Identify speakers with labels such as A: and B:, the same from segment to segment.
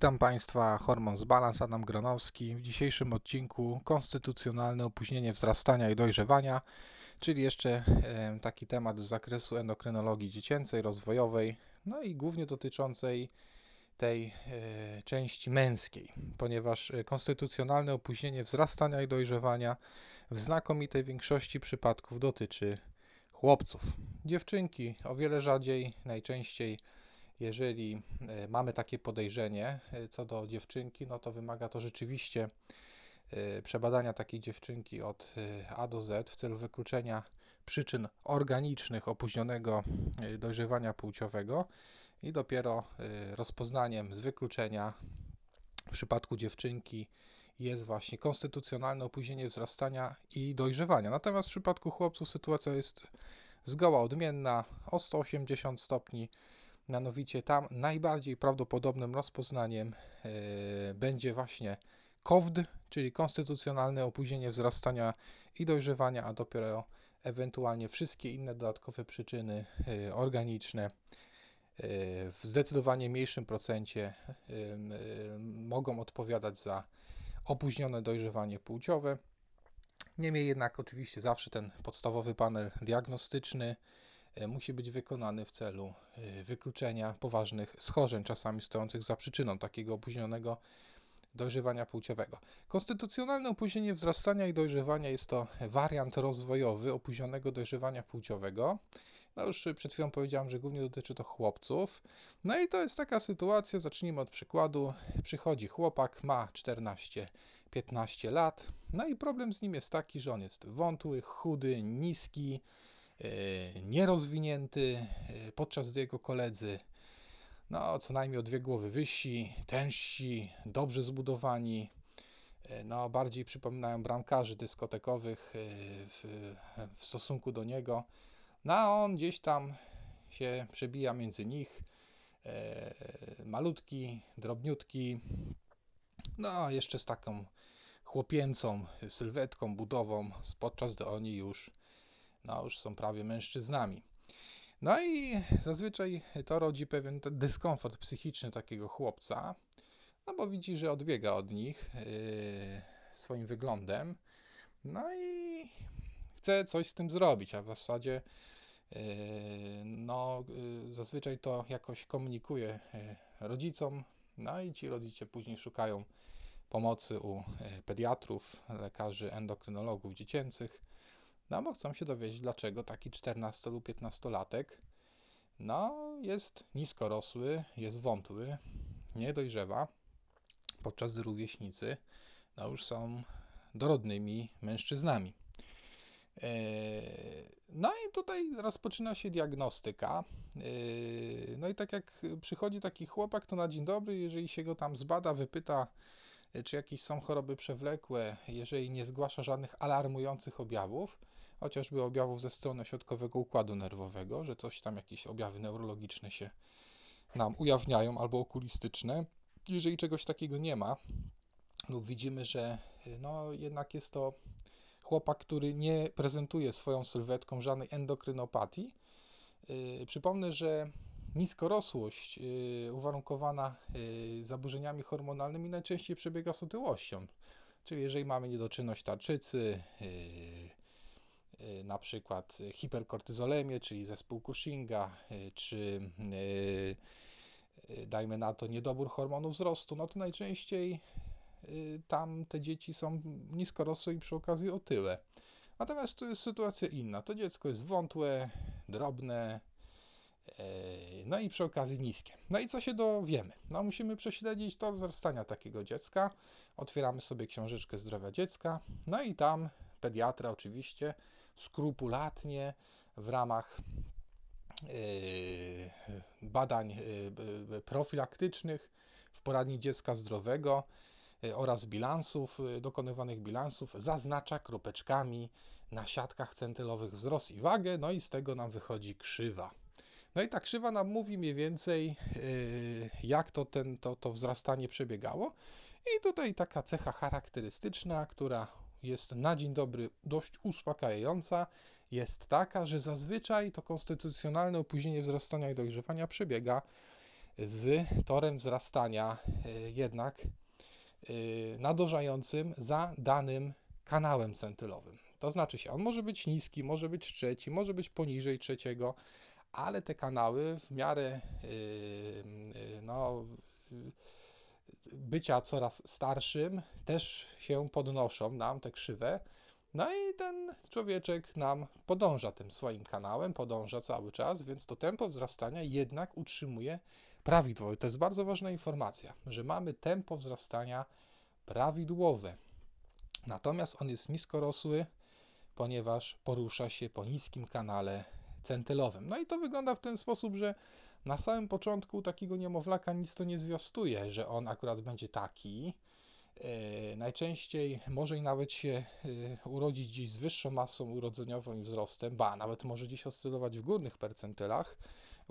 A: Witam Państwa, Hormon z Balans, Adam Gronowski. W dzisiejszym odcinku konstytucjonalne opóźnienie wzrastania i dojrzewania, czyli jeszcze taki temat z zakresu endokrynologii dziecięcej, rozwojowej, no i głównie dotyczącej tej e, części męskiej, ponieważ e, konstytucjonalne opóźnienie wzrastania i dojrzewania w znakomitej większości przypadków dotyczy chłopców. Dziewczynki o wiele rzadziej, najczęściej jeżeli e, mamy takie podejrzenie e, co do dziewczynki, no to wymaga to rzeczywiście e, przebadania takiej dziewczynki od A do Z w celu wykluczenia przyczyn organicznych opóźnionego dojrzewania płciowego i dopiero rozpoznaniem z wykluczenia w przypadku dziewczynki jest właśnie konstytucjonalne opóźnienie wzrastania i dojrzewania. Natomiast w przypadku chłopców sytuacja jest zgoła odmienna o 180 stopni Mianowicie tam najbardziej prawdopodobnym rozpoznaniem e, będzie właśnie KOWD, czyli konstytucjonalne opóźnienie wzrastania i dojrzewania, a dopiero ewentualnie wszystkie inne dodatkowe przyczyny e, organiczne e, w zdecydowanie mniejszym procencie mogą odpowiadać za opóźnione dojrzewanie płciowe. Niemniej jednak oczywiście zawsze ten podstawowy panel diagnostyczny musi być wykonany w celu e, wykluczenia poważnych schorzeń, czasami stojących za przyczyną takiego opóźnionego dojrzewania płciowego. Konstytucjonalne opóźnienie wzrastania i dojrzewania jest to wariant rozwojowy opóźnionego dojrzewania płciowego. No już przed chwilą powiedziałem, że głównie dotyczy to chłopców. No i to jest taka sytuacja, zacznijmy od przykładu. Przychodzi chłopak, ma 14-15 lat, no i problem z nim jest taki, że on jest wątły, chudy, niski, E, nierozwinięty, e, podczas gdy jego koledzy no, co najmniej o dwie głowy wyżsi, tężsi, dobrze zbudowani, e, no, bardziej przypominają bramkarzy dyskotekowych w, w stosunku do niego. No, a on gdzieś tam się przebija między nich, malutki, drobniutki, no, jeszcze z taką chłopięcą sylwetką, budową, podczas gdy oni już no już są prawie mężczyznami. No i zazwyczaj to rodzi pewien dyskomfort psychiczny takiego chłopca, no bo widzi, że odbiega od nich yy, swoim wyglądem, no i chce coś z tym zrobić, a w zasadzie yy, no, yy, zazwyczaj to jakoś komunikuje yy, rodzicom, no i ci rodzice później szukają pomocy u pediatrów, lekarzy endokrynologów dziecięcych, no bo chcą się dowiedzieć, dlaczego taki 14 lub 15-latek no, jest niskorosły, jest wątły, nie dojrzewa, podczas gdy rówieśnicy no, już są dorodnymi mężczyznami. E, no i tutaj rozpoczyna się diagnostyka. E, no i tak jak przychodzi taki chłopak, to na dzień dobry, jeżeli się go tam zbada, wypyta, czy jakieś są choroby przewlekłe, jeżeli nie zgłasza żadnych alarmujących objawów, chociażby objawów ze strony środkowego układu nerwowego, że coś tam, jakieś objawy neurologiczne się nam ujawniają albo okulistyczne. Jeżeli czegoś takiego nie ma, lub widzimy, że no, jednak jest to chłopak, który nie prezentuje swoją sylwetką żadnej endokrynopatii. Yy, przypomnę, że niskorosłość yy, uwarunkowana yy, zaburzeniami hormonalnymi najczęściej przebiega z otyłością. Czyli jeżeli mamy niedoczynność tarczycy, Y, na przykład hiperkortyzolemię, czyli zespół Cushinga, y, czy y, dajmy na to niedobór hormonów wzrostu, no to najczęściej tam te dzieci są niskorosłe i przy okazji otyłe. Natomiast tu jest sytuacja inna. To dziecko jest wątłe, drobne, no i przy okazji niskie. No i co się dowiemy? No musimy prześledzić tor wzrastania takiego dziecka. Otwieramy sobie książeczkę zdrowia dziecka. No i tam pediatra oczywiście skrupulatnie w ramach yy, badań yy, profilaktycznych w poradni dziecka zdrowego yy, oraz bilansów, dokonywanych bilansów zaznacza kropeczkami na siatkach centylowych wzrost i wagę, no i z tego nam wychodzi krzywa. No i ta krzywa nam mówi mniej więcej, jak to, ten, to, to wzrastanie przebiegało. I tutaj taka cecha charakterystyczna, która jest na dzień dobry dość uspokajająca, jest taka, że zazwyczaj to konstytucjonalne opóźnienie wzrastania i dojrzewania przebiega z torem wzrastania jednak nadążającym za danym kanałem centylowym. To znaczy się, on może być niski, może być trzeci, może być poniżej trzeciego, ale te kanały w miarę no, bycia coraz starszym też się podnoszą nam te krzywe. No i ten człowieczek nam podąża tym swoim kanałem, podąża cały czas, więc to tempo wzrastania jednak utrzymuje prawidłowo. To jest bardzo ważna informacja, że mamy tempo wzrastania prawidłowe. Natomiast on jest niskorosły, ponieważ porusza się po niskim kanale centylowym. No i to wygląda w ten sposób, że na samym początku takiego niemowlaka nic to nie zwiastuje, że on akurat będzie taki. E, najczęściej może i nawet się e, urodzić gdzieś z wyższą masą urodzeniową i wzrostem, ba, nawet może gdzieś oscylować w górnych percentylach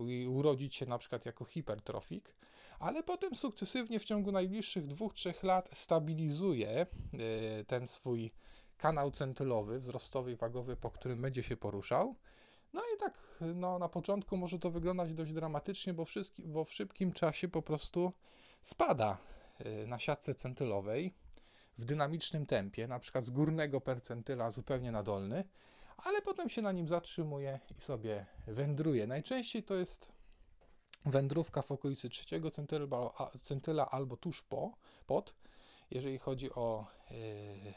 A: i urodzić się na przykład jako hipertrofik, ale potem sukcesywnie w ciągu najbliższych 2-3 lat stabilizuje e, ten swój kanał centylowy, wzrostowy i wagowy, po którym będzie się poruszał. No i tak no, na początku może to wyglądać dość dramatycznie, bo, wszystki, bo w szybkim czasie po prostu spada y, na siatce centylowej w dynamicznym tempie, na przykład z górnego percentyla zupełnie na dolny, ale potem się na nim zatrzymuje i sobie wędruje. Najczęściej to jest wędrówka w okolicy trzeciego centyla, centyla albo tuż po, pod, jeżeli chodzi o yy,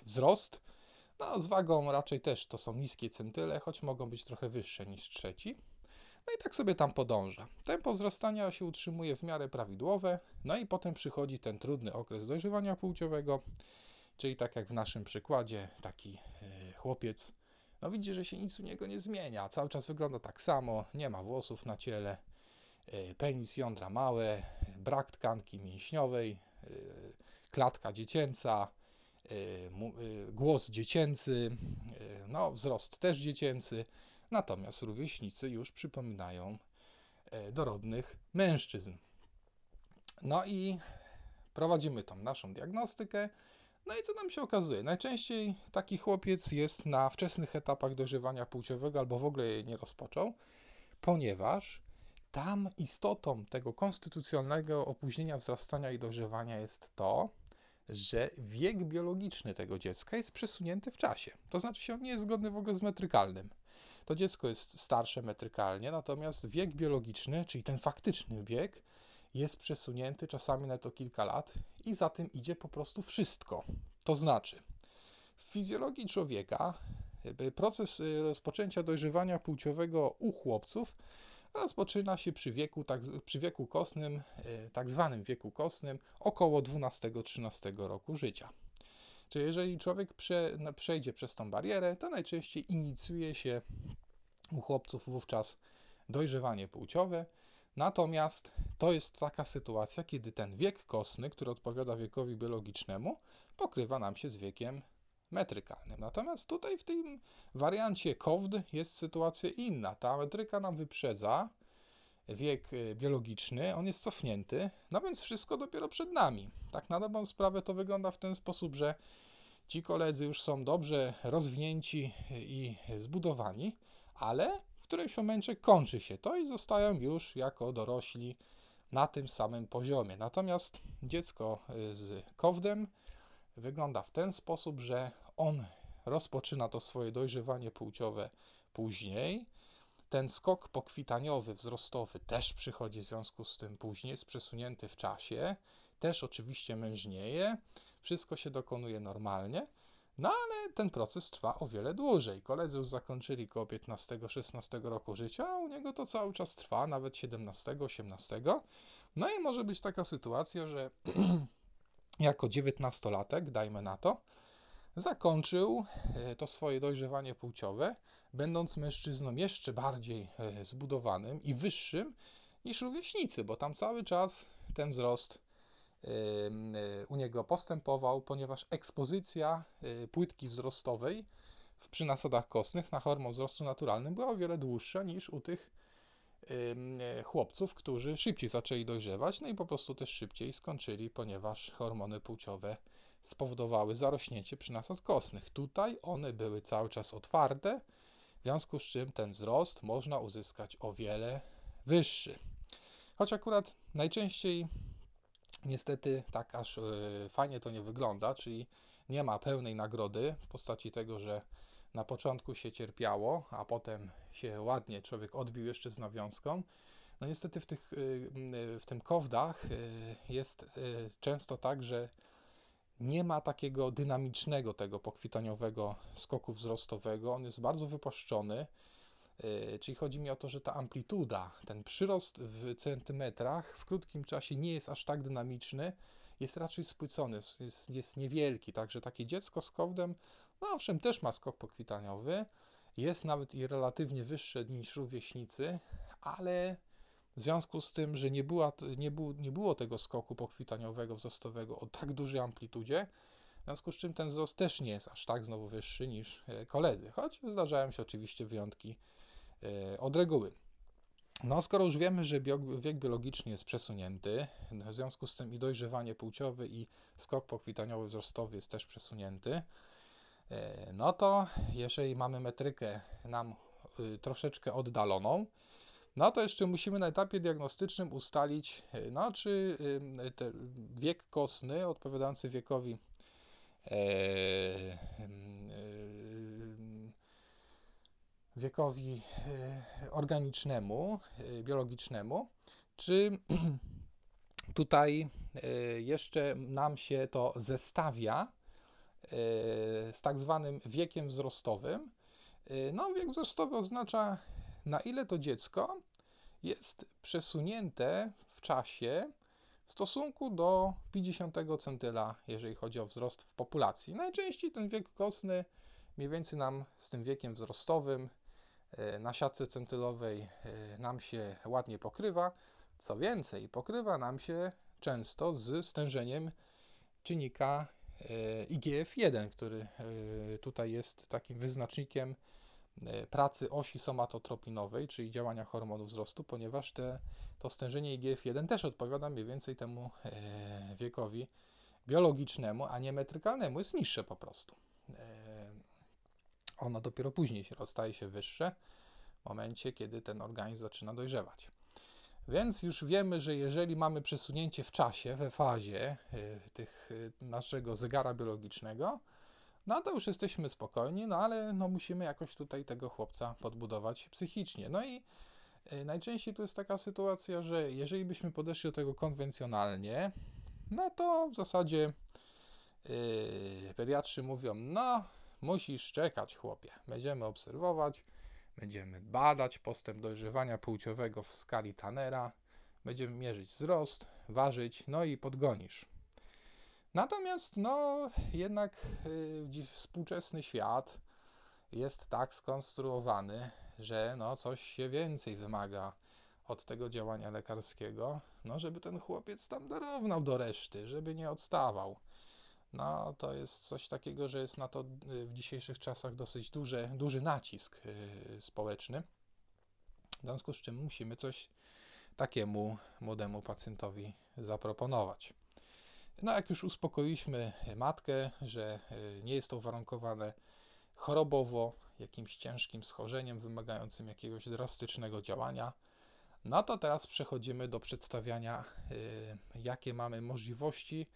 A: wzrost. No, z wagą raczej też to są niskie centyle, choć mogą być trochę wyższe niż trzeci. No i tak sobie tam podąża. Tempo wzrastania się utrzymuje w miarę prawidłowe, no i potem przychodzi ten trudny okres dojrzewania płciowego, czyli tak jak w naszym przykładzie, taki e, chłopiec, no widzi, że się nic u niego nie zmienia, cały czas wygląda tak samo, nie ma włosów na ciele, e, penis jądra małe, brak tkanki mięśniowej, e, klatka dziecięca, głos dziecięcy, no wzrost też dziecięcy, Natomiast rówieśnicy już przypominają e, dorodnych mężczyzn. No i prowadzimy tą naszą diagnostykę. No i co nam się okazuje? Najczęściej taki chłopiec jest na wczesnych etapach dojrzewania płciowego albo w ogóle jej nie rozpoczął, ponieważ tam istotą tego konstytucjonalnego opóźnienia wzrastania i dojrzewania jest to, że wiek biologiczny tego dziecka jest przesunięty w czasie. To znaczy się on nie jest zgodny w ogóle z metrykalnym to dziecko jest starsze metrykalnie, natomiast wiek biologiczny, czyli ten faktyczny wiek, jest przesunięty czasami na to kilka lat i za tym idzie po prostu wszystko. To znaczy, w fizjologii człowieka proces y, rozpoczęcia dojrzewania płciowego u chłopców rozpoczyna się przy wieku, tak, przy wieku kostnym, y, tak zwanym wieku kostnym, około 12-13 roku życia. Czyli jeżeli człowiek prze, przejdzie przez tą barierę, to najczęściej inicjuje się u chłopców wówczas dojrzewanie płciowe. Natomiast to jest taka sytuacja, kiedy ten wiek kostny, który odpowiada wiekowi biologicznemu, pokrywa nam się z wiekiem metrykalnym. Natomiast tutaj w tym wariancie COVD jest sytuacja inna. Ta metryka nam wyprzedza wiek y, biologiczny, on jest cofnięty, no więc wszystko dopiero przed nami. Tak na dobrą sprawę to wygląda w ten sposób, że ci koledzy już są dobrze rozwinięci i zbudowani, ale w którymś momencie kończy się to i zostają już jako dorośli na tym samym poziomie. Natomiast dziecko y, z kowdem wygląda w ten sposób, że on rozpoczyna to swoje dojrzewanie płciowe później. Ten skok pokwitaniowy, wzrostowy też przychodzi w związku z tym później, jest przesunięty w czasie, też oczywiście mężnieje, wszystko się dokonuje normalnie, no ale ten proces trwa o wiele dłużej. Koledzy już zakończyli koło 15-16 roku życia, a u niego to cały czas trwa, nawet 17-18. No i może być taka sytuacja, że jako 19-latek, dajmy na to, zakończył e, to swoje dojrzewanie płciowe, będąc mężczyzną jeszcze bardziej e, zbudowanym i wyższym niż rówieśnicy, bo tam cały czas ten wzrost Y, u niego postępował, ponieważ ekspozycja płytki wzrostowej przy nasadach kostnych na hormon wzrostu naturalnym była o wiele dłuższa niż u tych chłopców, którzy szybciej zaczęli dojrzewać, no i po prostu też szybciej skończyli, ponieważ hormony płciowe spowodowały zarośnięcie przy nasad kostnych. Tutaj one były cały czas otwarte, w związku z czym ten wzrost można uzyskać o wiele wyższy. Choć akurat najczęściej niestety tak aż y, fajnie to nie wygląda, czyli nie ma pełnej nagrody w postaci tego, że na początku się cierpiało, a potem się ładnie człowiek odbił jeszcze z nawiązką. No niestety w, tych, w tym kowdach jest często tak, że nie ma takiego dynamicznego tego pokwitaniowego skoku wzrostowego. On jest bardzo wypłaszczony. E, czyli chodzi mi o to, że ta amplituda, ten przyrost w centymetrach w krótkim czasie nie jest aż tak dynamiczny, jest raczej spłycony, jest, jest niewielki. Także takie dziecko z kowdem, no owszem, też ma skok pokwitaniowy, jest nawet i relatywnie wyższe niż rówieśnicy, ale w związku z tym, że nie, była, nie, był, nie było tego skoku pokwitaniowego, wzrostowego o tak dużej amplitudzie, w związku z czym ten wzrost też nie jest aż tak znowu wyższy niż e, koledzy, choć zdarzają się oczywiście wyjątki e, od reguły. No, skoro już wiemy, że wiek biologiczny jest przesunięty, w związku z tym i dojrzewanie płciowe, i skok pokwitaniowy wzrostowy jest też przesunięty, e, no to jeżeli mamy metrykę nam y, troszeczkę oddaloną, no to jeszcze musimy na etapie diagnostycznym ustalić, e, no, czy wiek kostny odpowiadający wiekowi e, wiekowi e, organicznemu, biologicznemu, czy tutaj jeszcze nam się to zestawia z tak zwanym wiekiem wzrostowym. No, wiek wzrostowy oznacza na ile to dziecko jest przesunięte w czasie w stosunku do 50 centyla, jeżeli chodzi o wzrost w populacji. Najczęściej ten wiek kostny mniej więcej nam z tym wiekiem wzrostowym e, na siatce centylowej e, nam się ładnie pokrywa. Co więcej, pokrywa nam się często z stężeniem czynnika e, IGF-1, który tutaj jest takim wyznacznikiem pracy osi somatotropinowej, czyli działania hormonów wzrostu, ponieważ te, to stężenie IGF-1 też odpowiada mniej więcej temu e, wiekowi biologicznemu, a nie metrykalnemu, jest niższe po prostu. E, ono dopiero później się rozstaje się wyższe w momencie, kiedy ten organizm zaczyna dojrzewać. Więc już wiemy, że jeżeli mamy przesunięcie w czasie, we fazie tych naszego zegara biologicznego, no to już jesteśmy spokojni, no ale no musimy jakoś tutaj tego chłopca podbudować psychicznie. No i y, najczęściej tu jest taka sytuacja, że jeżeli byśmy podeszli do tego konwencjonalnie, no to w zasadzie yy, pediatrzy mówią, no musisz czekać chłopie, będziemy obserwować, będziemy badać postęp dojrzewania płciowego w skali Tannera, będziemy mierzyć wzrost, ważyć, no i podgonisz. Natomiast, no, jednak y, współczesny świat jest tak skonstruowany, że no, coś się więcej wymaga od tego działania lekarskiego, no, żeby ten chłopiec tam dorównał do reszty, żeby nie odstawał. No, to jest coś takiego, że jest na to y, w dzisiejszych czasach dosyć duży, duży nacisk y, społeczny. W związku z czym musimy coś takiemu młodemu pacjentowi zaproponować. No, jak już uspokoiliśmy matkę, że e, nie jest to uwarunkowane chorobowo, jakimś ciężkim schorzeniem wymagającym jakiegoś drastycznego działania, no to teraz przechodzimy do przedstawiania, e, jakie mamy możliwości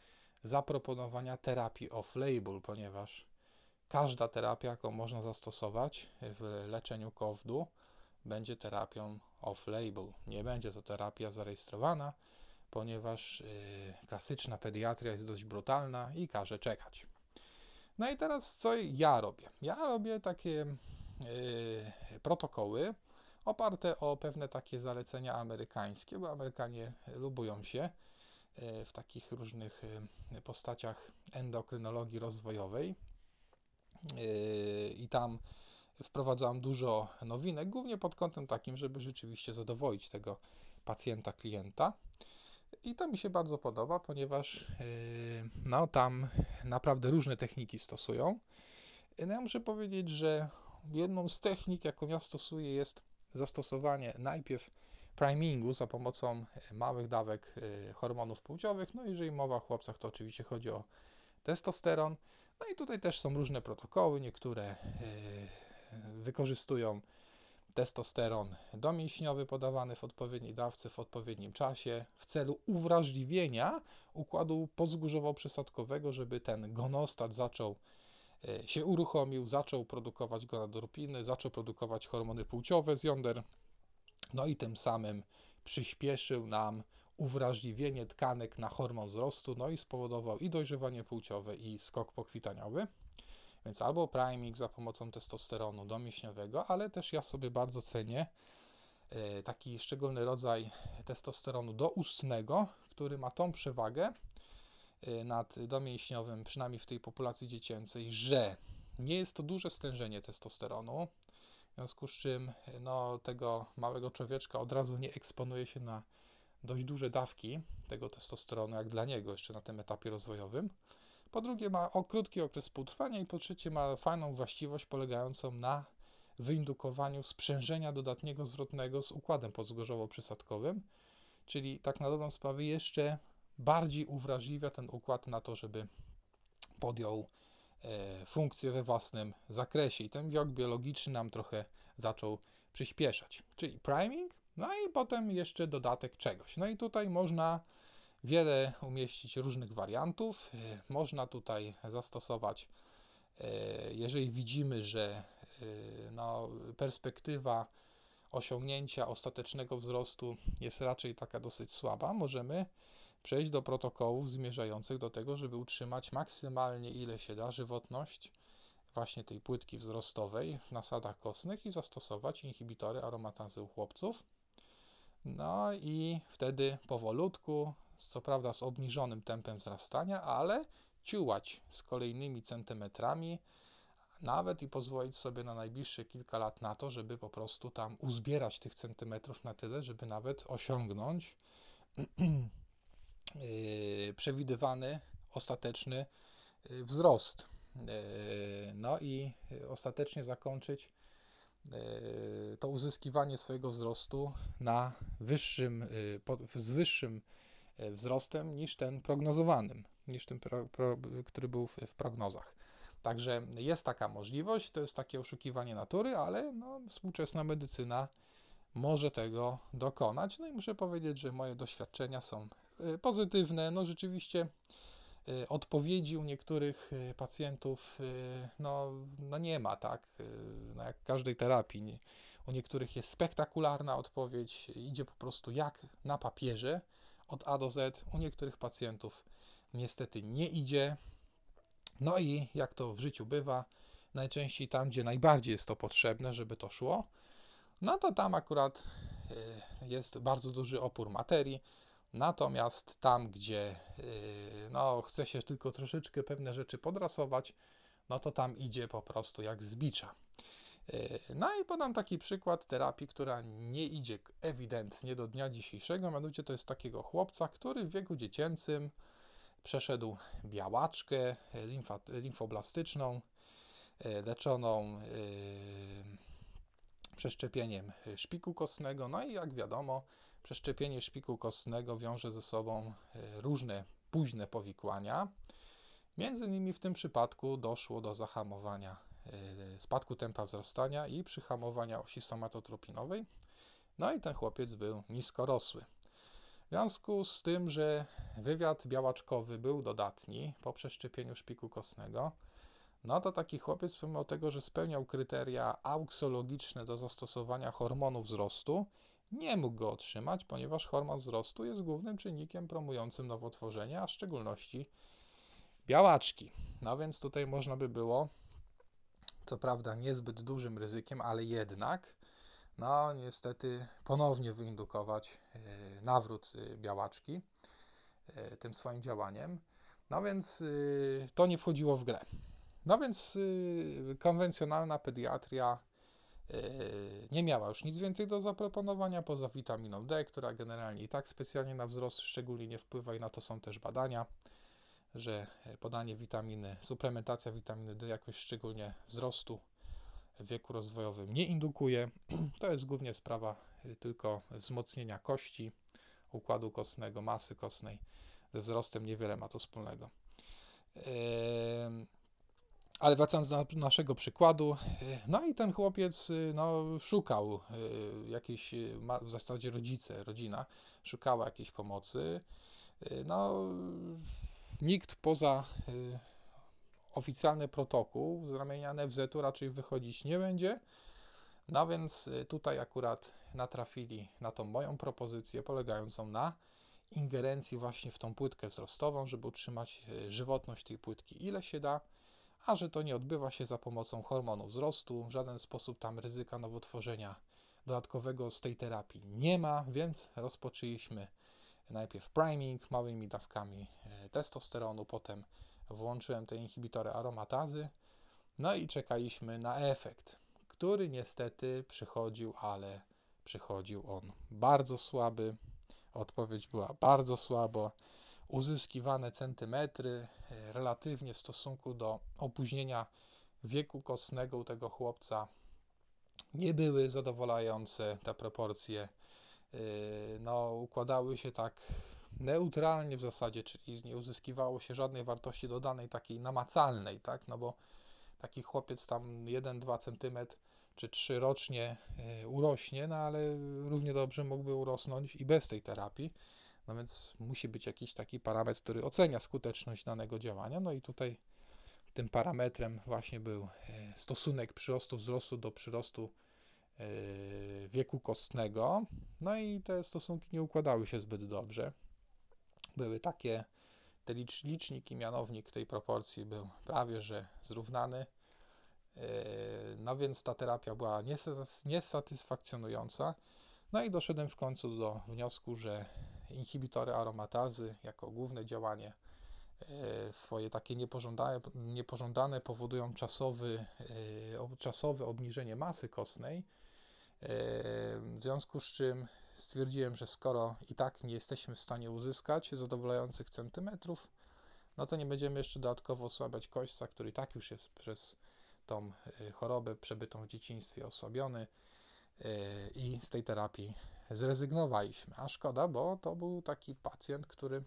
A: zaproponowania terapii off-label, ponieważ każda terapia, jaką można zastosować w leczeniu COVID-u, będzie terapią off-label. Nie będzie to terapia zarejestrowana, ponieważ y, klasyczna pediatria jest dość brutalna i każe czekać. No i teraz co ja robię? Ja robię takie y, protokoły oparte o pewne takie zalecenia amerykańskie, bo Amerykanie lubują się y, w takich różnych postaciach endokrynologii rozwojowej i tam wprowadzam dużo nowinek, głównie pod kątem takim, żeby rzeczywiście zadowolić tego pacjenta, klienta. I to mi się bardzo podoba, ponieważ yy, no, tam naprawdę różne techniki stosują. No, ja muszę powiedzieć, że jedną z technik, jaką ja stosuję, jest zastosowanie najpierw primingu za pomocą małych dawek yy, hormonów płciowych. No, jeżeli mowa o chłopcach, to oczywiście chodzi o testosteron. No i tutaj też są różne protokoły, niektóre wykorzystują testosteron domięśniowy podawany w odpowiedniej dawce w odpowiednim czasie w celu uwrażliwienia układu podzgórzowo-przysadkowego, żeby ten gonostat zaczął e, się uruchomił, zaczął produkować gonadotropiny, zaczął produkować hormony płciowe z jąder, no i tym samym przyspieszył nam uwrażliwienie tkanek na hormon wzrostu, no i spowodował i dojrzewanie płciowe, i skok pokwitaniowy. Więc albo priming za pomocą testosteronu domięśniowego, ale też ja sobie bardzo cenię e, taki szczególny rodzaj testosteronu doustnego, który ma tą przewagę e, nad domięśniowym, przynajmniej w tej populacji dziecięcej, że nie jest to duże stężenie testosteronu, w związku z czym no, tego małego człowieczka od razu nie eksponuje się na dość duże dawki tego testosteronu, jak dla niego jeszcze na tym etapie rozwojowym. Po drugie, ma krótki okres współtrwania i po trzecie, ma fajną właściwość polegającą na wyindukowaniu sprzężenia dodatniego zwrotnego z układem podzgorzowo-przysadkowym, czyli tak na dobrą sprawę jeszcze bardziej uwrażliwia ten układ na to, żeby podjął e, funkcję we własnym zakresie i ten biog biologiczny nam trochę zaczął przyspieszać, czyli priming, no i potem jeszcze dodatek czegoś. No i tutaj można wiele umieścić różnych wariantów. E, można tutaj zastosować, e, jeżeli widzimy, że e, no, perspektywa osiągnięcia ostatecznego wzrostu jest raczej taka dosyć słaba, możemy przejść do protokołów zmierzających do tego, żeby utrzymać maksymalnie ile się da żywotność właśnie tej płytki wzrostowej w nasadach kostnych i zastosować inhibitory aromatazy u chłopców. No i wtedy powolutku co prawda z obniżonym tempem wzrastania, ale ciułać z kolejnymi centymetrami, nawet i pozwolić sobie na najbliższe kilka lat na to, żeby po prostu tam uzbierać tych centymetrów na tyle, żeby nawet osiągnąć yy, przewidywany ostateczny yy, wzrost. Yy, no i ostatecznie zakończyć to uzyskiwanie swojego wzrostu na wyższym, z wyższym wzrostem niż ten prognozowanym, niż ten, pro, pro, który był w, w, prognozach. Także jest taka możliwość, to jest takie oszukiwanie natury, ale no, współczesna medycyna może tego dokonać. No i muszę powiedzieć, że moje doświadczenia są e, pozytywne. No rzeczywiście e, odpowiedzi u niektórych pacjentów no, no nie ma, tak? No jak każdej terapii. U niektórych jest spektakularna odpowiedź, idzie po prostu jak na papierze, od A do Z. U niektórych pacjentów niestety nie idzie. No i jak to w życiu bywa, najczęściej tam, gdzie najbardziej jest to potrzebne, żeby to szło, no to tam akurat y, jest bardzo duży opór materii. Natomiast tam, gdzie y, no, chce się tylko troszeczkę pewne rzeczy podrasować, no to tam idzie po prostu jak z bicza. E, no i podam taki przykład terapii, która nie idzie ewidentnie do dnia dzisiejszego, mianowicie to jest takiego chłopca, który w wieku dziecięcym przeszedł białaczkę limfoblastyczną, e, leczoną e, przeszczepieniem szpiku kostnego. No i jak wiadomo, przeszczepienie szpiku kostnego wiąże ze sobą różne późne powikłania. Między innymi w tym przypadku doszło do zahamowania E, spadku tempa wzrastania i przyhamowania osi somatotropinowej. No i ten chłopiec był niskorosły. W związku z tym, że wywiad białaczkowy był dodatni po przeszczepieniu szpiku kostnego, no to taki chłopiec, pomimo tego, że spełniał kryteria auksologiczne do zastosowania hormonu wzrostu, nie mógł go otrzymać, ponieważ hormon wzrostu jest głównym czynnikiem promującym nowotworzenie, a w szczególności białaczki. No więc tutaj można by było co prawda niezbyt dużym ryzykiem, ale jednak, no niestety ponownie wyindukować e, nawrót e, białaczki e, tym swoim działaniem. No więc to nie wchodziło w grę. No więc konwencjonalna pediatria nie miała już nic więcej do zaproponowania poza witaminą D, która generalnie i tak specjalnie na wzrost szczególnie nie wpływa i na to są też badania że podanie witaminy, suplementacja witaminy D jakoś szczególnie wzrostu w wieku rozwojowym nie indukuje. To jest głównie sprawa y, tylko wzmocnienia kości, układu kostnego, masy kostnej. Ze wzrostem niewiele ma to wspólnego. Ale wracając do naszego przykładu, no i ten chłopiec no, szukał jakiejś, w zasadzie rodzice, rodzina szukała jakiejś pomocy. No, nikt poza oficjalny protokół z ramienia NFZ-u raczej wychodzić nie będzie. No więc tutaj akurat natrafili na tą moją propozycję polegającą na ingerencji właśnie w tą płytkę wzrostową, żeby utrzymać żywotność tej płytki ile się da a że to nie odbywa się za pomocą hormonu wzrostu, w żaden sposób tam ryzyka nowotworzenia dodatkowego z tej terapii nie ma, więc rozpoczęliśmy najpierw priming małymi dawkami e, testosteronu, potem włączyłem te inhibitory aromatazy, no i czekaliśmy na efekt, który niestety przychodził, ale przychodził on bardzo słaby. Odpowiedź była bardzo słabo uzyskiwane centymetry e, relatywnie w stosunku do opóźnienia wieku kostnego u tego chłopca nie były zadowalające. Te proporcje no, układały się tak neutralnie w zasadzie, czyli nie uzyskiwało się żadnej wartości dodanej takiej namacalnej, tak? No bo taki chłopiec tam 1-2 cm czy 3 rocznie e, urośnie, no ale równie dobrze mógłby urosnąć i bez tej terapii. No więc musi być jakiś taki parametr, który ocenia skuteczność danego działania. No i tutaj tym parametrem właśnie był e, stosunek przyrostu wzrostu do przyrostu wieku kostnego. No i te stosunki nie układały się zbyt dobrze. Były takie, te licznik i mianownik tej proporcji był prawie że zrównany. E, no więc ta terapia była niesatysfakcjonująca. No i doszedłem w końcu do wniosku, że inhibitory aromatazy jako główne działanie e, swoje takie niepożądane, niepożądane powodują czasowy, e, czasowe obniżenie masy kostnej. W związku z czym stwierdziłem, że skoro i tak nie jesteśmy w stanie uzyskać zadowalających centymetrów, no to nie będziemy jeszcze dodatkowo osłabiać kośćca, który i tak już jest przez tą chorobę przebytą w dzieciństwie osłabiony i z tej terapii zrezygnowaliśmy. A szkoda, bo to był taki pacjent, który,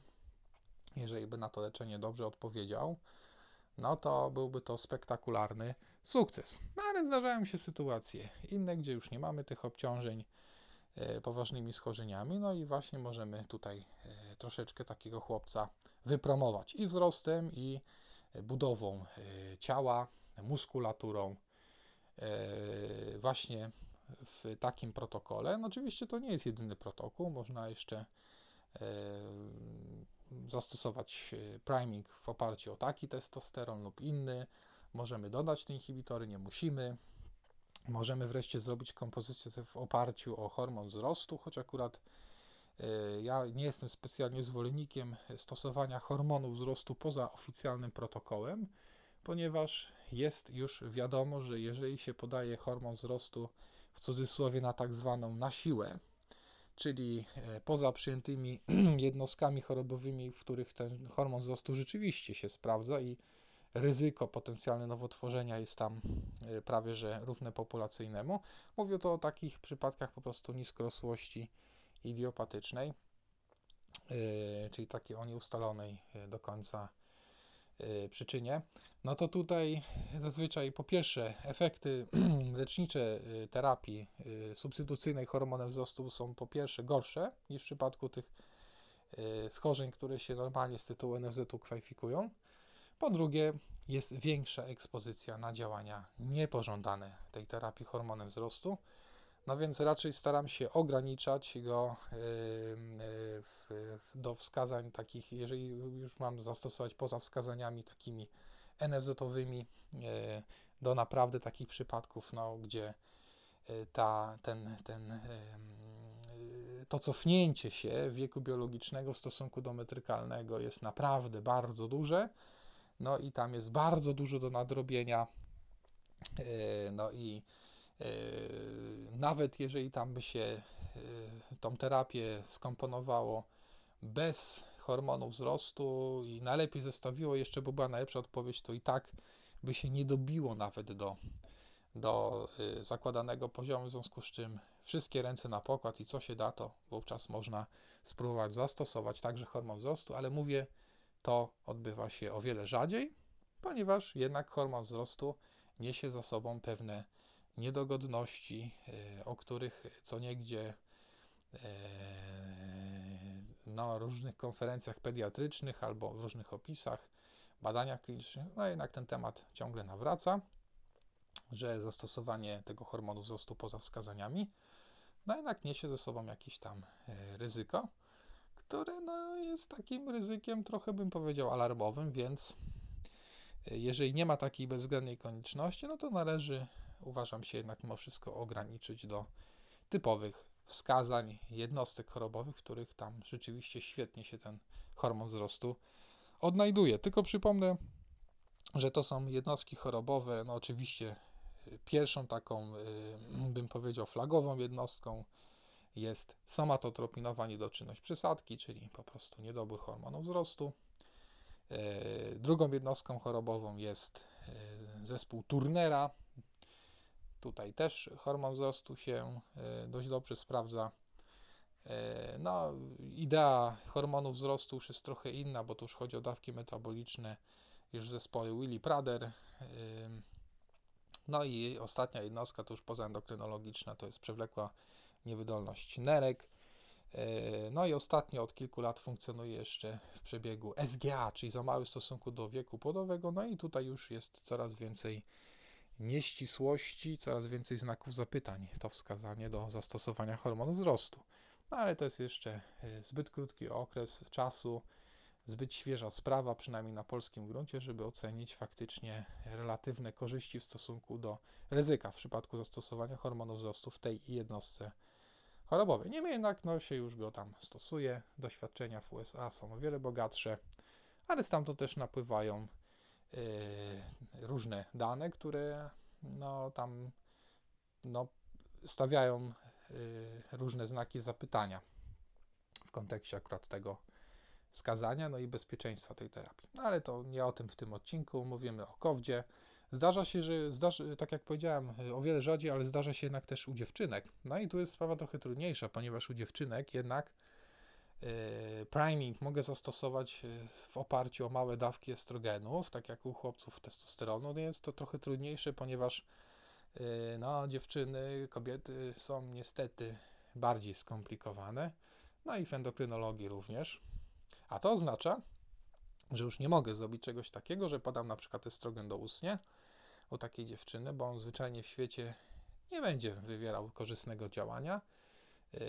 A: jeżeli by na to leczenie dobrze odpowiedział, no to byłby to spektakularny sukces. No ale zdarzają się sytuacje inne, gdzie już nie mamy tych obciążeń e, poważnymi schorzeniami, no i właśnie możemy tutaj e, troszeczkę takiego chłopca wypromować i wzrostem, i budową e, ciała, muskulaturą, właśnie w takim protokole. No oczywiście to nie jest jedyny protokół, można jeszcze zastosować priming w oparciu o taki testosteron lub inny. Możemy dodać te inhibitory, nie musimy. Możemy wreszcie zrobić kompozycję w oparciu o hormon wzrostu, choć akurat e, ja nie jestem specjalnie zwolennikiem stosowania hormonu wzrostu poza oficjalnym protokołem, ponieważ jest już wiadomo, że jeżeli się podaje hormon wzrostu w cudzysłowie na tak zwaną na siłę, czyli e, poza przyjętymi jednostkami chorobowymi, w których ten hormon wzrostu rzeczywiście się sprawdza i ryzyko potencjalne nowotworzenia jest tam e, prawie że równe populacyjnemu. Mówię to o takich przypadkach po prostu niskorosłości idiopatycznej, e, czyli takiej o nieustalonej do końca przyczynie, no to tutaj zazwyczaj po pierwsze efekty lecznicze terapii substytucyjnej hormonem wzrostu są po pierwsze gorsze niż w przypadku tych schorzeń, które się normalnie z tytułu NFZ-u kwalifikują. Po drugie, jest większa ekspozycja na działania niepożądane tej terapii hormonem wzrostu. No więc raczej staram się ograniczać go do wskazań takich, jeżeli już mam zastosować poza wskazaniami takimi NFZ-owymi, e, do naprawdę takich przypadków, no, gdzie ta, ten, ten, to cofnięcie się wieku biologicznego w stosunku do metrykalnego jest naprawdę bardzo duże. No i tam jest bardzo dużo do nadrobienia. E, no i nawet jeżeli tam by się tą terapię skomponowało bez hormonów wzrostu i najlepiej zestawiło, jeszcze by była najlepsza odpowiedź, to i tak by się nie dobiło nawet do, do zakładanego poziomu, w związku z czym wszystkie ręce na pokład i co się da, to wówczas można spróbować zastosować także hormon wzrostu, ale mówię, to odbywa się o wiele rzadziej. ponieważ jednak hormon wzrostu niesie za sobą pewne niedogodności, e, o których co niegdzie e, na różnych konferencjach pediatrycznych albo w różnych opisach, badaniach klinicznych, no jednak ten temat ciągle nawraca, że zastosowanie tego hormonu wzrostu poza wskazaniami, no jednak niesie ze sobą jakieś tam e, ryzyko, które no jest takim ryzykiem trochę bym powiedział alarmowym, więc jeżeli nie ma takiej bezwzględnej konieczności, no to należy, uważam się jednak mimo wszystko ograniczyć do typowych wskazań jednostek chorobowych, w których tam rzeczywiście świetnie się ten hormon wzrostu odnajduje. Tylko przypomnę, że to są jednostki chorobowe, no oczywiście y, pierwszą taką, y, bym powiedział, flagową jednostką jest somatotropinowa niedoczynność przysadki, czyli po prostu niedobór hormonu wzrostu. E, drugą jednostką chorobową jest e, zespół Turnera. Tutaj też hormon wzrostu się e, dość dobrze sprawdza. No, idea hormonów wzrostu już jest trochę inna, bo tu już chodzi o dawki metaboliczne już w zespole Willy-Prader. No i ostatnia jednostka, to już pozaendokrynologiczna, to jest przewlekła niewydolność nerek. E, no i ostatnio od kilku lat funkcjonuje jeszcze w przebiegu SGA, czyli za mały w stosunku do wieku płodowego. No i tutaj już jest coraz więcej nieścisłości, coraz więcej znaków zapytań. To wskazanie do zastosowania hormonu wzrostu. No ale to jest jeszcze e, zbyt krótki okres czasu, zbyt świeża sprawa, przynajmniej na polskim gruncie, żeby ocenić faktycznie relatywne korzyści w stosunku do ryzyka w przypadku zastosowania hormonu wzrostu w tej jednostce chorobowej. Niemniej jednak no, się już go tam stosuje. Doświadczenia w USA są o wiele bogatsze, ale stamtąd też napływają yy, różne dane, które no, tam no, stawiają yy, różne znaki zapytania w kontekście akurat tego wskazania, no i bezpieczeństwa tej terapii. No ale to nie o tym w tym odcinku, mówimy o COVID-zie. Zdarza się, że zdarzy, tak jak powiedziałem, o wiele rzadziej, ale zdarza się jednak też u dziewczynek. No i tu jest sprawa trochę trudniejsza, ponieważ u dziewczynek jednak yy, priming mogę zastosować e, w oparciu o małe dawki estrogenów, tak jak u chłopców testosteronu. No jest to trochę trudniejsze, ponieważ no, dziewczyny, kobiety są niestety bardziej skomplikowane, no i w endokrynologii również. A to oznacza, że już nie mogę zrobić czegoś takiego, że podam na przykład estrogen do ustnie, u takiej dziewczyny, bo on zwyczajnie w świecie nie będzie wywierał korzystnego działania. Yy,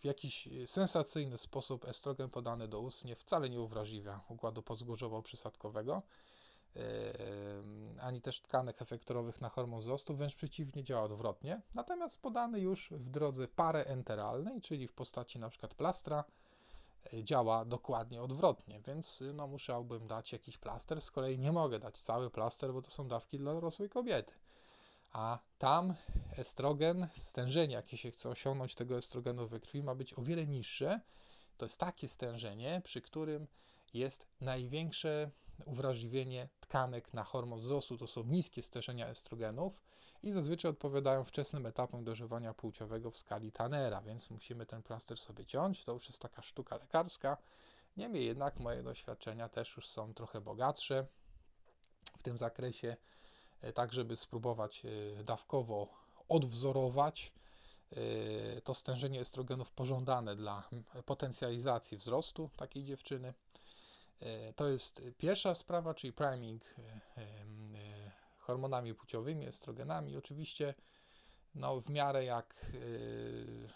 A: w jakiś sensacyjny sposób estrogen podany do ustnie wcale nie uwrażliwia układu podzgórzowo-przysadkowego, yy, ani też tkanek efektorowych na hormon wzrostu, wręcz przeciwnie, działa odwrotnie. Natomiast podany już w drodze pareenteralnej, czyli w postaci przykład plastra, działa dokładnie odwrotnie, więc no, musiałbym dać jakiś plaster. Z kolei nie mogę dać cały plaster, bo to są dawki dla dorosłej kobiety. A tam estrogen, stężenie, jakie się chce osiągnąć tego estrogenu we krwi, ma być o wiele niższe. To jest takie stężenie, przy którym jest największe uwrażliwienie tkanek na hormon wzrostu. To są niskie stężenia estrogenów i zazwyczaj odpowiadają wczesnym etapom dożywania płciowego w skali Tannera, więc musimy ten plaster sobie ciąć. To już jest taka sztuka lekarska. Niemniej jednak moje doświadczenia też już są trochę bogatsze w tym zakresie, e, tak żeby spróbować e, dawkowo odwzorować e, to stężenie estrogenów pożądane dla potencjalizacji wzrostu takiej dziewczyny. To jest pierwsza sprawa, czyli priming hormonami płciowymi, estrogenami. Oczywiście no, w miarę jak yy,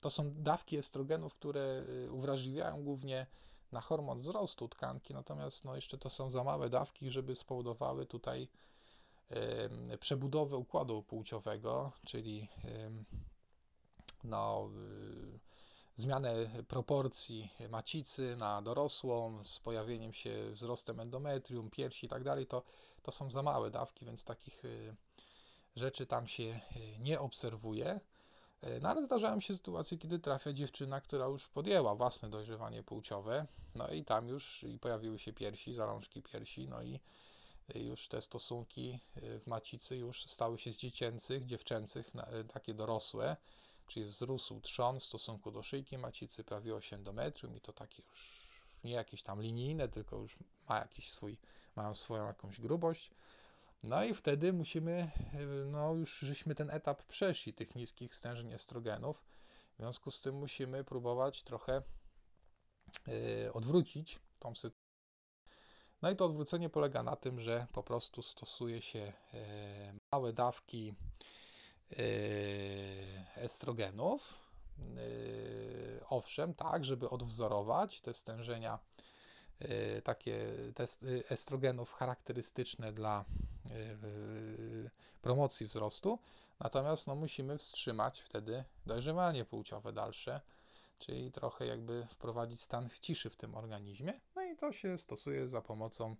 A: to są dawki estrogenów, które y, uwrażliwiają głównie na hormon wzrostu tkanki, natomiast no, jeszcze to są za małe dawki, żeby spowodowały tutaj yy, przebudowę układu płciowego, czyli yy, no, zmianę proporcji macicy na dorosłą z pojawieniem się wzrostem endometrium, piersi i tak dalej, to, to są za małe dawki, więc takich y, rzeczy tam się y, nie obserwuje. Y, no ale zdarzają się sytuacje, kiedy trafia dziewczyna, która już podjęła własne dojrzewanie płciowe, no i tam już i pojawiły się piersi, zalążki piersi, no i już te stosunki w macicy już stały się z dziecięcych, dziewczęcych, takie dorosłe, czyli wzrósł trzon w stosunku do szyjki macicy, pojawiło się endometrium i to takie już nie jakieś tam linijne, tylko już ma jakiś swój, mają swoją jakąś grubość. No i wtedy musimy, no już żeśmy ten etap przeszli tych niskich stężeń estrogenów, w związku z tym musimy próbować trochę yy, odwrócić tą sytuację. No i to odwrócenie polega na tym, że po prostu stosuje się yy, małe dawki yy, estrogenów, owszem, tak, żeby odwzorować te stężenia, yy, takie testy estrogenów charakterystyczne dla promocji wzrostu, natomiast no, musimy wstrzymać wtedy dojrzewanie płciowe dalsze, czyli trochę jakby wprowadzić stan w ciszy w tym organizmie. No i to się stosuje za pomocą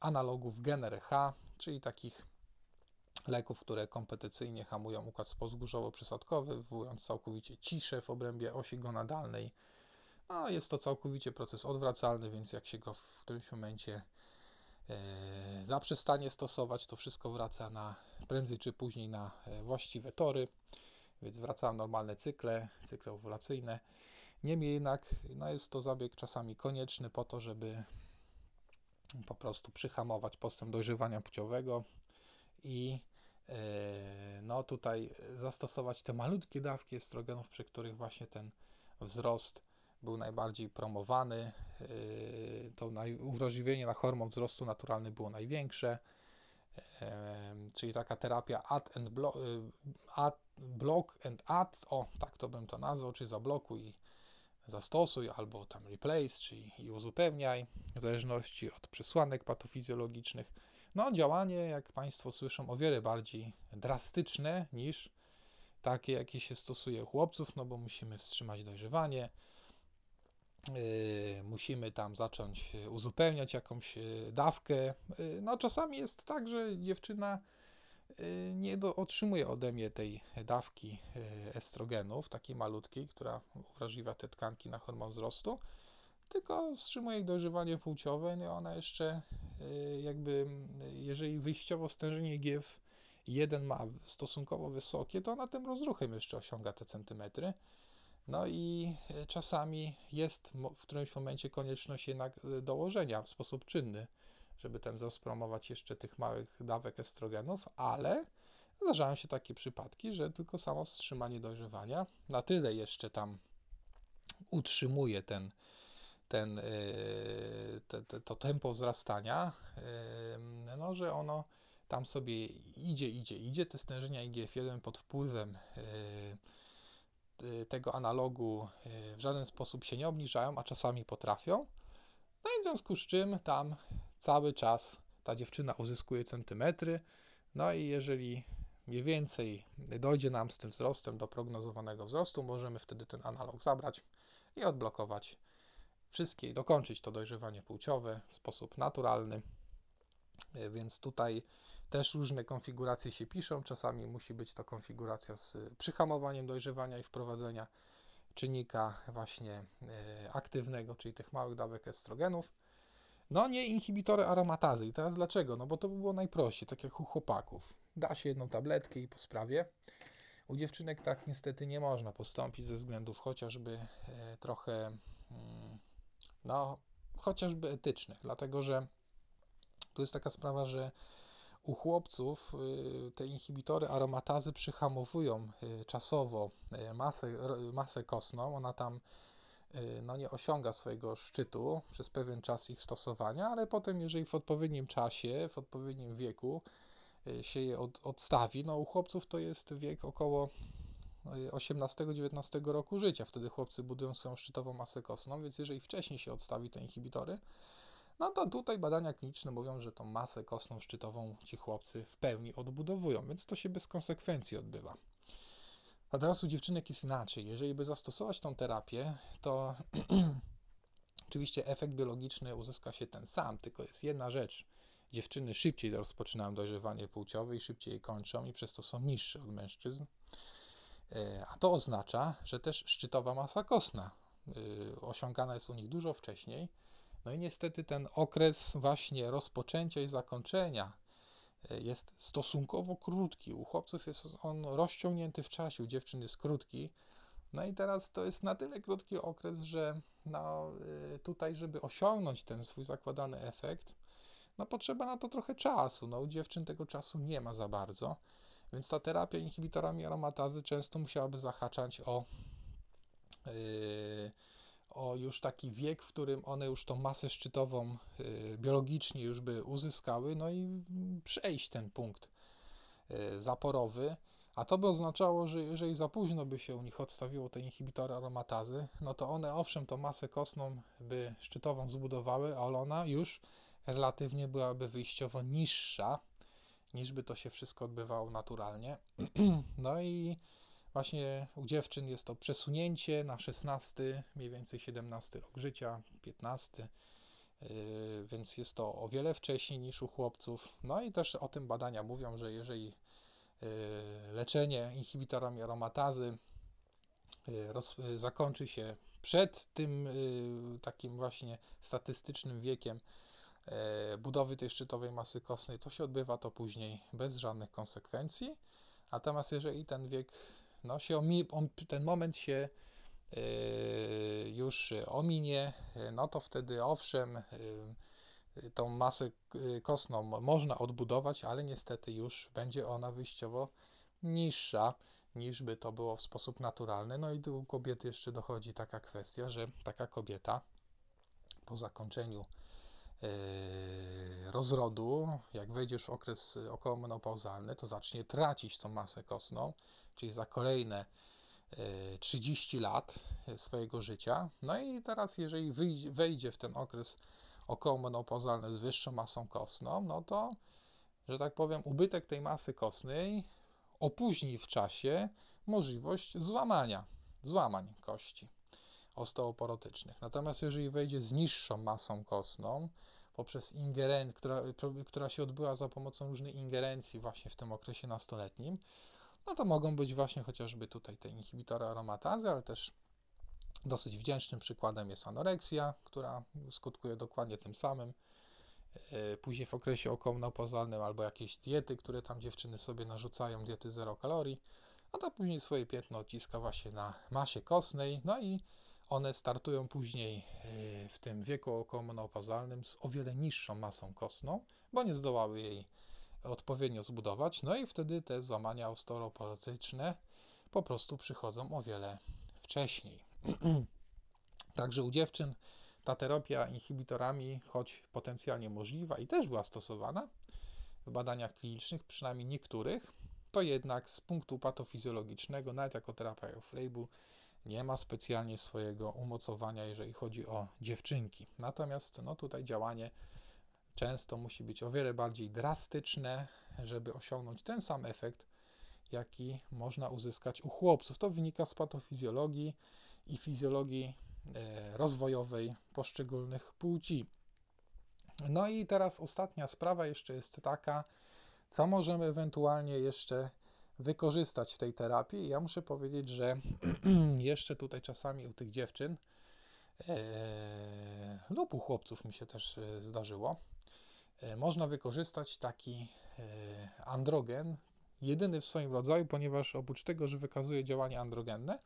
A: analogów GNRH, czyli takich leków, które kompetencyjnie hamują układ spozgórzowo-przysadkowy, wywołując całkowicie ciszę w obrębie osi gonadalnej. No, jest to całkowicie proces odwracalny, więc jak się go w którymś momencie e, zaprzestanie stosować, to wszystko wraca na prędzej czy później na e, właściwe tory, więc wracają normalne cykle, cykle owulacyjne. Niemniej jednak no jest to zabieg czasami konieczny po to, żeby po prostu przyhamować postęp dojrzewania płciowego i no tutaj zastosować te malutkie dawki estrogenów, przy których właśnie ten wzrost był najbardziej promowany, e, to uwrażliwienie na hormon wzrostu naturalny było największe, e, czyli taka terapia add and block, block and add, o tak to bym to nazwał, czyli zablokuj i zastosuj, albo tam replace, czyli i uzupełniaj, w zależności od przesłanek patofizjologicznych. No, działanie, jak Państwo słyszą, o wiele bardziej drastyczne niż takie, jakie się stosuje u chłopców, no bo musimy wstrzymać dojrzewanie, yy, musimy tam zacząć uzupełniać jakąś yy, dawkę. Yy, no, czasami jest tak, że dziewczyna yy, nie do, otrzymuje ode mnie tej dawki yy, estrogenów, takiej malutkiej, która uwrażliwia te tkanki na hormon wzrostu tylko wstrzymuje ich dojrzewanie płciowe, no ona jeszcze y, jakby, jeżeli wyjściowo stężenie GF 1 ma stosunkowo wysokie, to ona tym rozruchem jeszcze osiąga te centymetry. No i y, czasami jest w którymś momencie konieczność jednak y, dołożenia w sposób czynny, żeby ten wzrost promować jeszcze tych małych dawek estrogenów, ale zdarzają się takie przypadki, że tylko samo wstrzymanie dojrzewania na tyle jeszcze tam utrzymuje ten ten, y, te, te, to tempo wzrastania, y, no, że ono tam sobie idzie, idzie, idzie. Te stężenia IGF-1 pod wpływem y, tego analogu w żaden sposób się nie obniżają, a czasami potrafią. No i w związku z czym tam cały czas ta dziewczyna uzyskuje centymetry. No i jeżeli mniej więcej dojdzie nam z tym wzrostem do prognozowanego wzrostu, możemy wtedy ten analog zabrać i odblokować wszystkie, dokończyć to dojrzewanie płciowe w sposób naturalny. E, więc tutaj też różne konfiguracje się piszą. Czasami musi być to konfiguracja z przyhamowaniem dojrzewania i wprowadzenia czynnika właśnie e, aktywnego, czyli tych małych dawek estrogenów. No nie inhibitory aromatazy. I teraz dlaczego? No bo to by było najprościej, tak jak u chłopaków. Da się jedną tabletkę i po sprawie. U dziewczynek tak niestety nie można postąpić ze względów chociażby e, trochę mm, no, chociażby etycznych, dlatego że tu jest taka sprawa, że u chłopców y, te inhibitory aromatazy przyhamowują y, czasowo y, masę, masę kostną, ona tam no, nie osiąga swojego szczytu przez pewien czas ich stosowania, ale potem, jeżeli w odpowiednim czasie, w odpowiednim wieku się je od, odstawi, no u chłopców to jest wiek około 18-19 roku życia. Wtedy chłopcy budują swoją szczytową masę kostną, więc jeżeli wcześniej się odstawi te inhibitory, no to tutaj badania kliniczne mówią, że tą masę kostną szczytową ci chłopcy w pełni odbudowują, więc to się bez konsekwencji odbywa. A teraz u dziewczynek jest inaczej. Jeżeli by zastosować tą terapię, to oczywiście efekt biologiczny uzyska się ten sam, tylko jest jedna rzecz. Dziewczyny szybciej rozpoczynają dojrzewanie płciowe i szybciej je kończą i przez to są niższe od mężczyzn. E, a to oznacza, że też szczytowa masa kostna e, osiągana jest u nich dużo wcześniej. No i niestety ten okres właśnie rozpoczęcia i zakończenia e, jest stosunkowo krótki. U chłopców jest on rozciągnięty w czasie, u dziewczyn jest krótki. No i teraz to jest na tyle krótki okres, że no, y, tutaj, żeby osiągnąć ten swój zakładany efekt, no potrzeba na to trochę czasu. No, u dziewczyn tego czasu nie ma za bardzo, więc ta terapia inhibitorami aromatazy często musiałaby zahaczać o, yy, o już taki wiek, w którym one już tą masę szczytową yy, biologicznie już by uzyskały, no i przejść ten punkt yy, zaporowy. A to by oznaczało, że jeżeli za późno by się u nich odstawiło te inhibitory aromatazy, no to one owszem tą masę kostną by szczytową zbudowały, ale ona już relatywnie byłaby wyjściowo niższa, niż by to się wszystko odbywało naturalnie. No i właśnie u dziewczyn jest to przesunięcie na 16, mniej więcej 17 rok życia, 15, yy, więc jest to o wiele wcześniej niż u chłopców. No i też o tym badania mówią, że jeżeli yy, leczenie inhibitorami aromatazy yy, zakończy się przed tym takim właśnie statystycznym wiekiem budowy tej szczytowej masy kostnej, to się odbywa to później bez żadnych konsekwencji. Natomiast jeżeli ten wiek, no się omi, ten moment się e, już ominie, e, no to wtedy owszem, tą masę kostną można odbudować, ale niestety już będzie ona wyjściowo niższa niż by to było w sposób naturalny. No i u kobiety jeszcze dochodzi taka kwestia, że taka kobieta po zakończeniu rozrodu, jak wejdziesz w okres okołomenopauzalny, to zacznie tracić tą masę kostną, czyli za kolejne 30 yy, lat swojego życia. No i teraz, jeżeli wejdzie w ten okres okołomenopauzalny z wyższą masą kostną, no to, że tak powiem, ubytek tej masy kostnej opóźni w czasie możliwość złamania, złamań kości osteoporotycznych. Natomiast jeżeli wejdzie z niższą masą kostną, poprzez ingerencję, która, która się odbyła za pomocą różnych ingerencji właśnie w tym okresie nastoletnim, no to mogą być właśnie chociażby tutaj te inhibitory aromatazy, ale też dosyć wdzięcznym przykładem jest anoreksja, która skutkuje dokładnie tym samym. E, później w okresie okołonopozalnym albo jakieś diety, które tam dziewczyny sobie narzucają, diety zero kalorii, a to później swoje piętno odciska właśnie na masie kostnej, no i one startują później e, w tym wieku okołomenopauzalnym z o wiele niższą masą kostną, bo nie zdołały jej odpowiednio zbudować, no i wtedy te złamania osteoporotyczne po prostu przychodzą o wiele wcześniej. Także u dziewczyn ta terapia inhibitorami, choć potencjalnie możliwa i też była stosowana w badaniach klinicznych, przynajmniej niektórych, to jednak z punktu patofizjologicznego, nawet jako terapia off-label, nie ma specjalnie swojego umocowania, jeżeli chodzi o dziewczynki. Natomiast no, tutaj działanie często musi być o wiele bardziej drastyczne, żeby osiągnąć ten sam efekt, jaki można uzyskać u chłopców. To wynika z patofizjologii i fizjologii e, rozwojowej poszczególnych płci. No i teraz ostatnia sprawa jeszcze jest taka, co możemy ewentualnie jeszcze wykorzystać w tej terapii. Ja muszę powiedzieć, że jeszcze tutaj czasami u tych dziewczyn e, lub u chłopców mi się też e, zdarzyło, e, można wykorzystać taki e, androgen, jedyny w swoim rodzaju, ponieważ oprócz tego, że wykazuje działanie androgenne,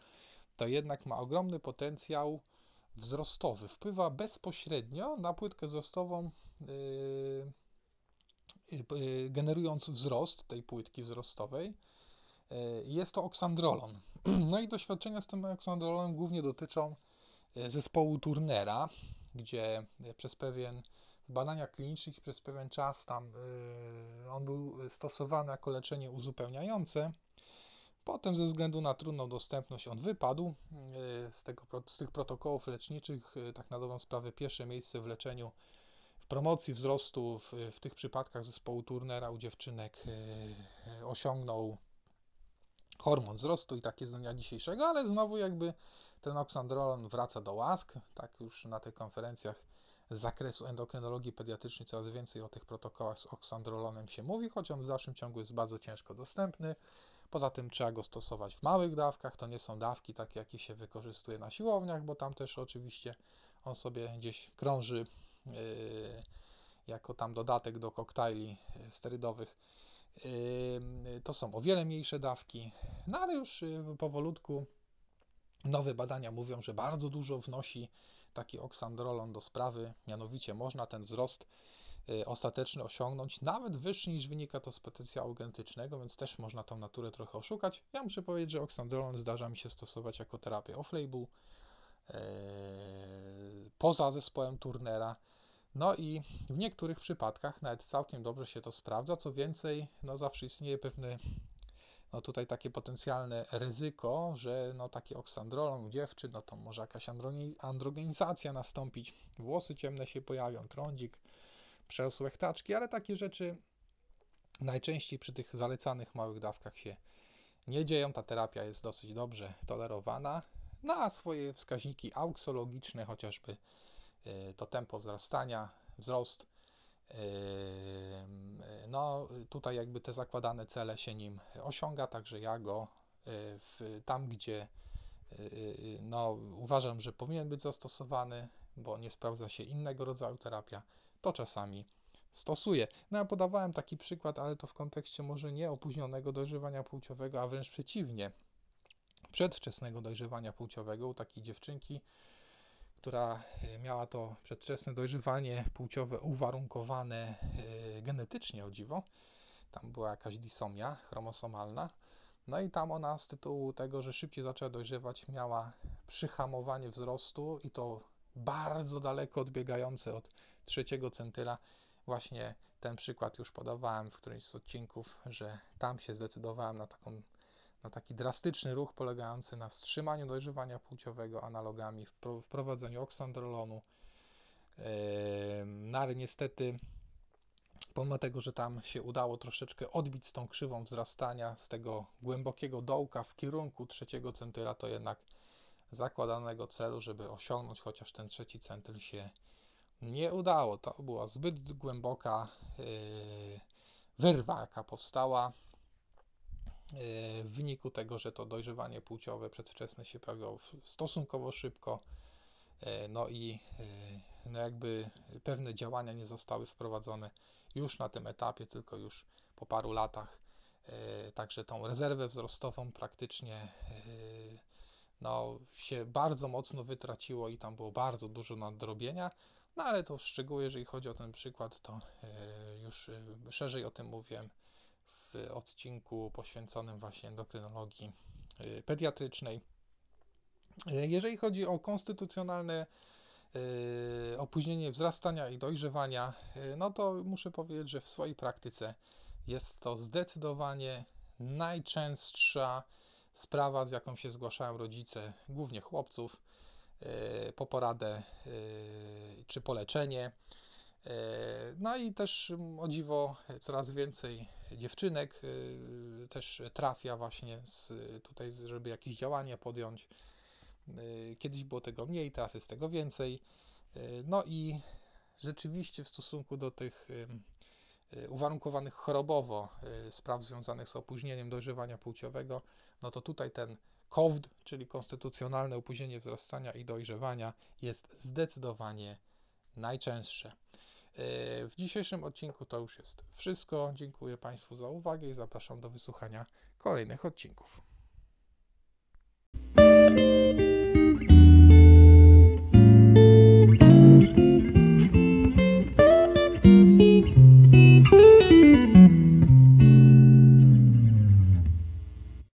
A: to jednak ma ogromny potencjał wzrostowy. Wpływa bezpośrednio na płytkę wzrostową, e, e, generując wzrost tej płytki wzrostowej jest to oksandrolon. No i doświadczenia z tym oksandrolonem głównie dotyczą e, zespołu Turnera, gdzie e, przez pewien w badaniach klinicznych przez pewien czas tam on był stosowany jako leczenie uzupełniające. Potem ze względu na trudną dostępność on wypadł z, tego, z tych protokołów leczniczych. Tak na dobrą sprawę pierwsze miejsce w leczeniu, w promocji wzrostu w, w tych przypadkach zespołu Turnera u dziewczynek osiągnął hormon wzrostu i takie z dnia dzisiejszego, ale znowu jakby ten oksandrolon wraca do łask, tak już na tych konferencjach z zakresu endokrynologii pediatrycznej coraz więcej o tych protokołach z oksandrolonem się mówi, choć on w dalszym ciągu jest bardzo ciężko dostępny. Poza tym trzeba go stosować w małych dawkach, to nie są dawki takie, jakie się wykorzystuje na siłowniach, bo tam też oczywiście on sobie gdzieś krąży yy, jako tam dodatek do koktajli yy, sterydowych to są o wiele mniejsze dawki, no ale już y, powolutku Nowe badania mówią, że bardzo dużo wnosi taki oksandrolon do sprawy, mianowicie można ten wzrost y, ostateczny osiągnąć, nawet wyższy niż wynika to z potencjału genetycznego, więc też można tą naturę trochę oszukać. Ja muszę powiedzieć, że oksandrolon zdarza mi się stosować jako terapię off-label, yy, poza zespołem Turnera. No i w niektórych przypadkach nawet całkiem dobrze się to sprawdza. Co więcej, no zawsze istnieje pewne no tutaj takie potencjalne ryzyko, że no taki oksandrolon u dziewczyn, no to może jakaś androgenizacja nastąpić, włosy ciemne się pojawią, trądzik, przerosłe chtaczki, ale takie rzeczy najczęściej przy tych zalecanych małych dawkach się nie dzieją. Ta terapia jest dosyć dobrze tolerowana. No a swoje wskaźniki auksologiczne, chociażby to tempo wzrastania, wzrost, no, tutaj jakby te zakładane cele się nim osiąga, także ja go y, w, tam, gdzie y, y, no, uważam, że powinien być zastosowany, bo nie sprawdza się innego rodzaju terapia, to czasami stosuję. No ja podawałem taki przykład, ale to w kontekście może nie opóźnionego dojrzewania płciowego, a wręcz przeciwnie, przedwczesnego dojrzewania płciowego u takiej dziewczynki, która e, miała to przedwczesne dojrzewanie płciowe uwarunkowane e, genetycznie, o dziwo. Tam była jakaś disomia chromosomalna. No i tam ona z tytułu tego, że szybciej zaczęła dojrzewać, miała przyhamowanie wzrostu i to bardzo daleko odbiegające od trzeciego centyla. Właśnie ten przykład już podawałem w którymś z odcinków, że tam się zdecydowałem na taką na taki drastyczny ruch polegający na wstrzymaniu dojrzewania płciowego analogami, wprowadzeniu oksandrolonu. No ale niestety, pomimo tego, że tam się udało troszeczkę odbić z tą krzywą wzrastania, z tego głębokiego dołka w kierunku trzeciego centyla, to jednak zakładanego celu, żeby osiągnąć chociaż ten trzeci centyl się nie udało. To była zbyt głęboka yy, wyrwa, jaka powstała w wyniku tego, że to dojrzewanie płciowe przedwczesne się pojawiło stosunkowo szybko, e, no i e, no jakby pewne działania nie zostały wprowadzone już na tym etapie, tylko już po paru latach. E, także tą rezerwę wzrostową praktycznie no, się bardzo mocno wytraciło i tam było bardzo dużo nadrobienia. No ale to w szczegóły, jeżeli chodzi o ten przykład, to już szerzej o tym mówiłem odcinku poświęconym właśnie endokrynologii y, pediatrycznej. Y, jeżeli chodzi o konstytucjonalne y, opóźnienie wzrastania i dojrzewania, no to muszę powiedzieć, że w swojej praktyce jest to zdecydowanie najczęstsza sprawa, z jaką się zgłaszają rodzice, głównie chłopców, po poradę czy po leczenie. No i też o dziwo coraz więcej dziewczynek y, też trafia właśnie z, tutaj, żeby jakieś działania podjąć. Y, kiedyś było tego mniej, teraz jest tego więcej. No i rzeczywiście w stosunku do tych uwarunkowanych chorobowo spraw związanych z opóźnieniem dojrzewania płciowego, no to tutaj ten COVID, czyli konstytucjonalne opóźnienie wzrastania i dojrzewania, jest zdecydowanie najczęstsze. W dzisiejszym odcinku to już jest wszystko. Dziękuję Państwu za uwagę i zapraszam do wysłuchania kolejnych odcinków.